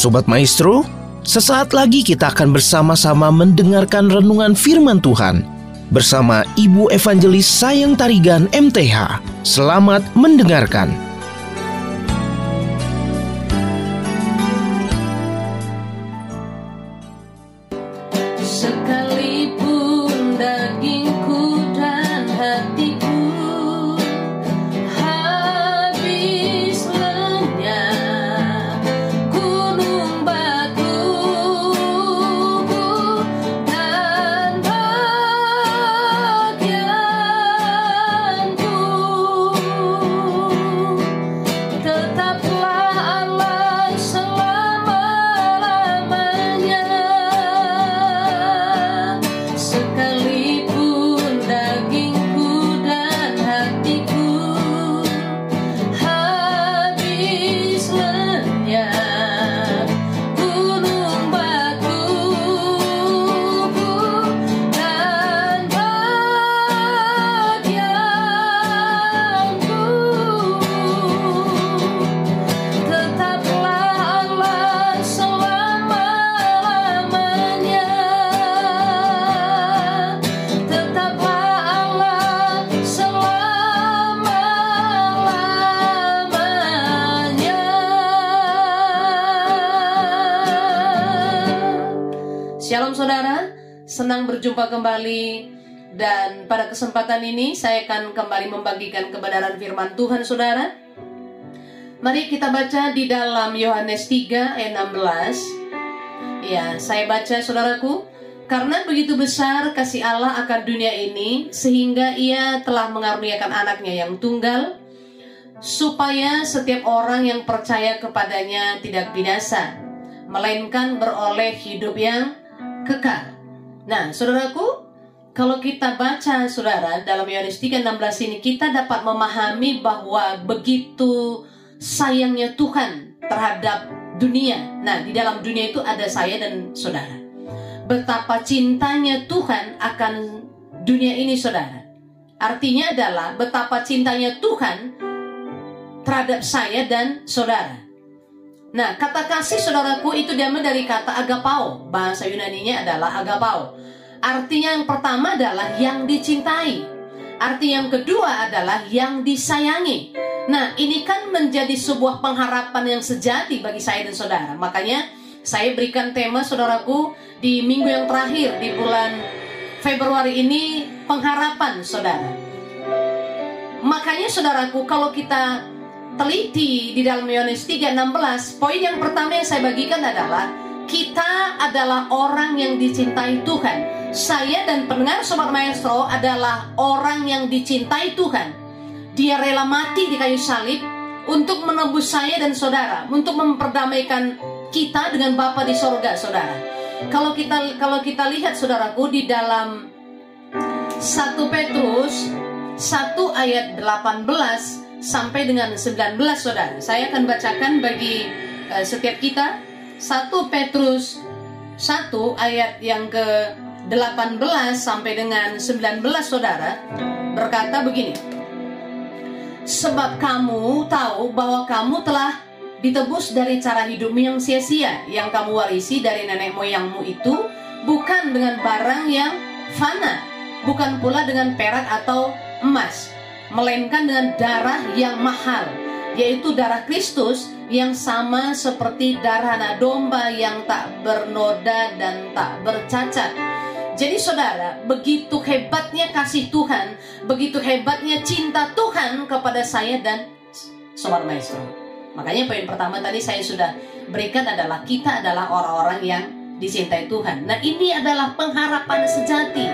Sobat Maestro, sesaat lagi kita akan bersama-sama mendengarkan renungan firman Tuhan bersama Ibu Evangelis Sayang Tarigan MTH. Selamat mendengarkan. Shalom senang berjumpa kembali dan pada kesempatan ini saya akan kembali membagikan kebenaran firman Tuhan saudara. Mari kita baca di dalam Yohanes 3 ayat 16. Ya, saya baca saudaraku, karena begitu besar kasih Allah akan dunia ini sehingga ia telah mengaruniakan anaknya yang tunggal supaya setiap orang yang percaya kepadanya tidak binasa melainkan beroleh hidup yang kekal. Nah, saudaraku, kalau kita baca saudara dalam Yohanes 3:16 ini kita dapat memahami bahwa begitu sayangnya Tuhan terhadap dunia. Nah, di dalam dunia itu ada saya dan saudara. Betapa cintanya Tuhan akan dunia ini saudara. Artinya adalah betapa cintanya Tuhan terhadap saya dan saudara. Nah, kata kasih saudaraku itu diambil dari kata agapao. Bahasa Yunaninya adalah agapao. Artinya yang pertama adalah yang dicintai. Arti yang kedua adalah yang disayangi. Nah, ini kan menjadi sebuah pengharapan yang sejati bagi saya dan saudara. Makanya saya berikan tema saudaraku di minggu yang terakhir di bulan Februari ini pengharapan saudara. Makanya saudaraku kalau kita teliti di dalam Yohanes 3:16, poin yang pertama yang saya bagikan adalah kita adalah orang yang dicintai Tuhan. Saya dan pendengar Sobat Maestro adalah orang yang dicintai Tuhan. Dia rela mati di kayu salib untuk menebus saya dan saudara, untuk memperdamaikan kita dengan Bapa di sorga, saudara. Kalau kita kalau kita lihat saudaraku di dalam 1 Petrus 1 ayat 18 sampai dengan 19 saudara. Saya akan bacakan bagi uh, setiap kita 1 Petrus 1 ayat yang ke 18 sampai dengan 19 saudara berkata begini. Sebab kamu tahu bahwa kamu telah ditebus dari cara hidupmu yang sia-sia yang kamu warisi dari nenek moyangmu itu bukan dengan barang yang fana, bukan pula dengan perak atau emas, melainkan dengan darah yang mahal, yaitu darah Kristus yang sama seperti darah anak domba yang tak bernoda dan tak bercacat. Jadi saudara, begitu hebatnya kasih Tuhan, begitu hebatnya cinta Tuhan kepada saya dan sobat maestro. Makanya poin pertama tadi saya sudah berikan adalah kita adalah orang-orang yang dicintai Tuhan. Nah ini adalah pengharapan sejati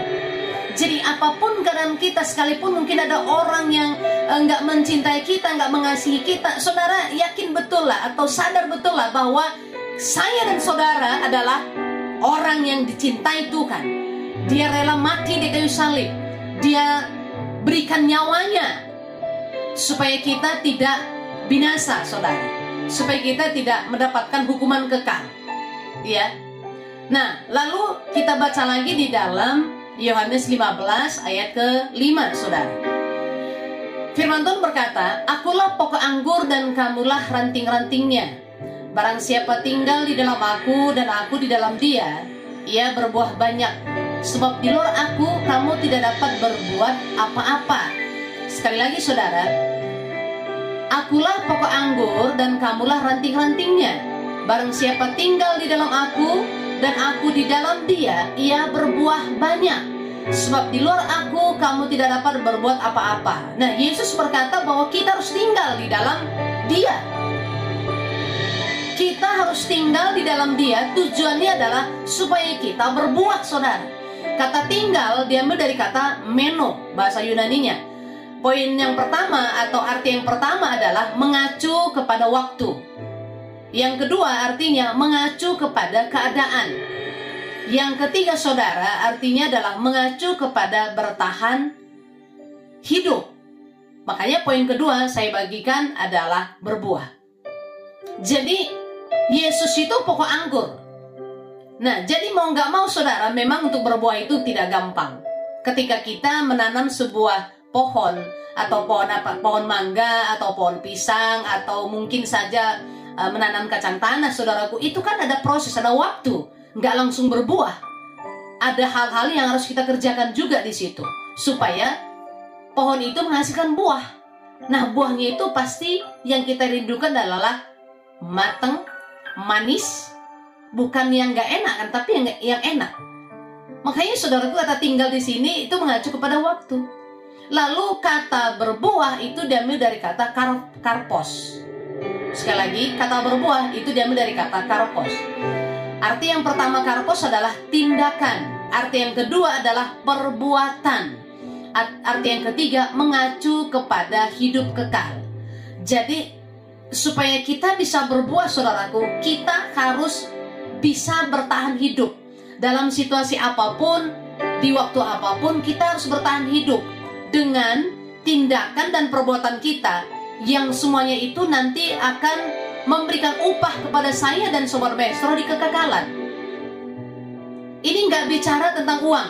jadi apa pun keadaan kita sekalipun mungkin ada orang yang eh, nggak mencintai kita, nggak mengasihi kita, saudara yakin betul lah atau sadar betul lah bahwa saya dan saudara adalah orang yang dicintai Tuhan. Dia rela mati di kayu salib. Dia berikan nyawanya supaya kita tidak binasa, saudara. Supaya kita tidak mendapatkan hukuman kekal. Ya. Nah, lalu kita baca lagi di dalam Yohanes 15 ayat ke-5 Saudara. Firman Tuhan berkata, Akulah pokok anggur dan kamulah ranting-rantingnya. Barang siapa tinggal di dalam aku dan aku di dalam dia, ia berbuah banyak. Sebab di luar aku kamu tidak dapat berbuat apa-apa. Sekali lagi saudara, akulah pokok anggur dan kamulah ranting-rantingnya. Barang siapa tinggal di dalam aku dan aku di dalam dia, ia berbuah banyak. Sebab di luar aku kamu tidak dapat berbuat apa-apa. Nah, Yesus berkata bahwa kita harus tinggal di dalam dia. Kita harus tinggal di dalam dia. Tujuannya adalah supaya kita berbuah saudara. Kata tinggal diambil dari kata meno bahasa Yunaninya. Poin yang pertama atau arti yang pertama adalah mengacu kepada waktu yang kedua artinya mengacu kepada keadaan yang ketiga saudara artinya adalah mengacu kepada bertahan hidup makanya poin kedua saya bagikan adalah berbuah jadi Yesus itu pokok anggur. Nah, jadi mau nggak mau saudara, memang untuk berbuah itu tidak gampang. Ketika kita menanam sebuah pohon atau pohon apa, pohon mangga atau pohon pisang atau mungkin saja uh, menanam kacang tanah, saudaraku, itu kan ada proses, ada waktu, nggak langsung berbuah. Ada hal-hal yang harus kita kerjakan juga di situ. Supaya pohon itu menghasilkan buah. Nah, buahnya itu pasti yang kita rindukan adalah matang, manis bukan yang nggak enak kan tapi yang yang enak. Makanya saudaraku kata tinggal di sini itu mengacu kepada waktu. Lalu kata berbuah itu diambil dari kata kar karpos sekali lagi kata berbuah itu diambil dari kata karpos. Arti yang pertama karpos adalah tindakan. Arti yang kedua adalah perbuatan. Arti yang ketiga mengacu kepada hidup kekal. Jadi supaya kita bisa berbuah saudaraku kita harus bisa bertahan hidup. Dalam situasi apa pun di waktu apa pun kita harus bertahan hidup dengan tindakan dan perbuatan kita yang semuanya itu nanti akan memberikan upah kepada saya dan sobat maestro di kekekalan ini nggak bicara tentang uang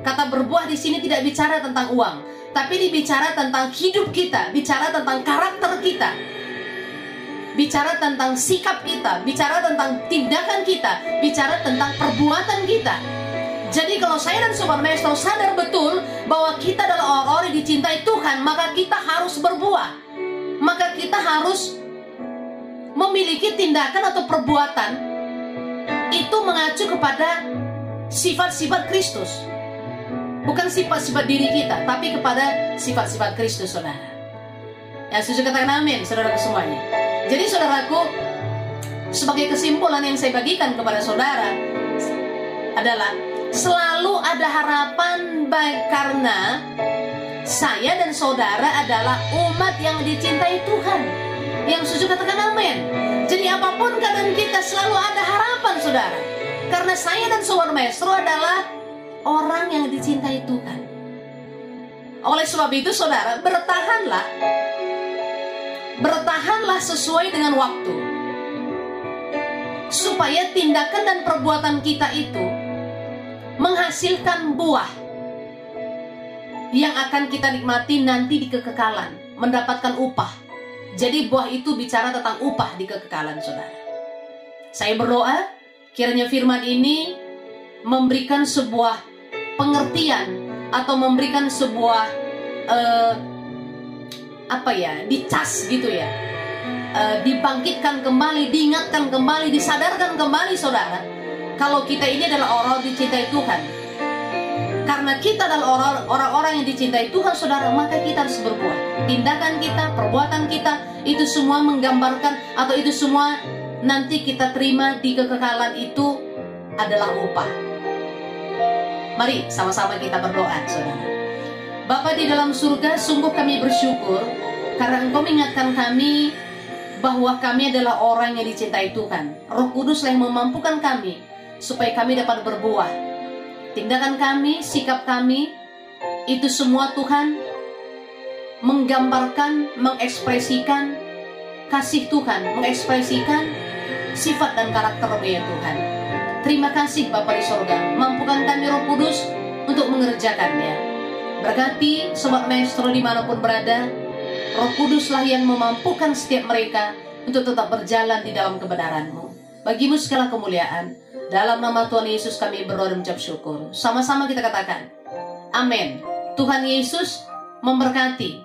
kata berbuah di sini tidak bicara tentang uang tapi dibicara tentang hidup kita bicara tentang karakter kita bicara tentang sikap kita, bicara tentang tindakan kita, bicara tentang perbuatan kita. Jadi kalau saya dan Sobat Maestro sadar betul bahwa kita adalah orang-orang yang dicintai Tuhan, maka kita harus berbuah. Maka kita harus memiliki tindakan atau perbuatan itu mengacu kepada sifat-sifat Kristus. Bukan sifat-sifat diri kita, tapi kepada sifat-sifat Kristus, saudara. Ya, setuju katakan amin, saudara semuanya. Jadi saudaraku, sebagai kesimpulan yang saya bagikan kepada saudara adalah selalu ada harapan baik karena saya dan saudara adalah umat yang dicintai Tuhan. Yang setuju katakan amin. Jadi apa pun keadaan kita selalu ada harapan saudara. Karena saya dan saudara maestro adalah orang yang dicintai Tuhan. Oleh sebab itu saudara bertahanlah Bertahanlah sesuai dengan waktu. Supaya tindakan dan perbuatan kita itu menghasilkan buah yang akan kita nikmati nanti di kekekalan, mendapatkan upah. Jadi buah itu bicara tentang upah di kekekalan, Saudara. Saya berdoa kiranya firman ini memberikan sebuah pengertian atau memberikan sebuah uh, apa ya dicas gitu ya e, dibangkitkan kembali diingatkan kembali disadarkan kembali saudara kalau kita ini adalah orang dicintai Tuhan karena kita adalah orang-orang yang dicintai Tuhan saudara maka kita harus berbuat tindakan kita perbuatan kita itu semua menggambarkan atau itu semua nanti kita terima di kekekalan itu adalah upah mari sama-sama kita berdoa saudara Bapa di dalam surga, sungguh kami bersyukur karena Engkau mengingatkan kami bahwa kami adalah orang yang dicintai Tuhan. Roh Kudus yang memampukan kami supaya kami dapat berbuah. Tindakan kami, sikap kami, itu semua Tuhan menggambarkan, mengekspresikan kasih Tuhan, mengekspresikan sifat dan karakter ya Tuhan. Terima kasih Bapak di sorga, mampukan kami Roh Kudus untuk mengerjakannya. Berkati Sobat Maestro di mana pun berada Roh Kuduslah yang memampukan setiap mereka untuk tetap berjalan di dalam kebenaran-Mu. Bagimu segala kemuliaan. Dalam nama Tuhan Yesus kami berdoa dan mengucap syukur. Sama-sama kita katakan. Amin. Tuhan Yesus memberkati.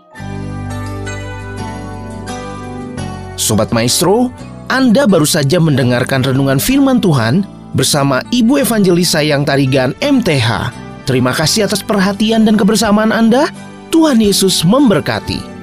Sobat Maestro, Anda baru saja mendengarkan renungan firman Tuhan bersama Ibu Evangelis Sayang Tarigan MTH. Terima kasih atas perhatian dan kebersamaan Anda. Tuhan Yesus memberkati.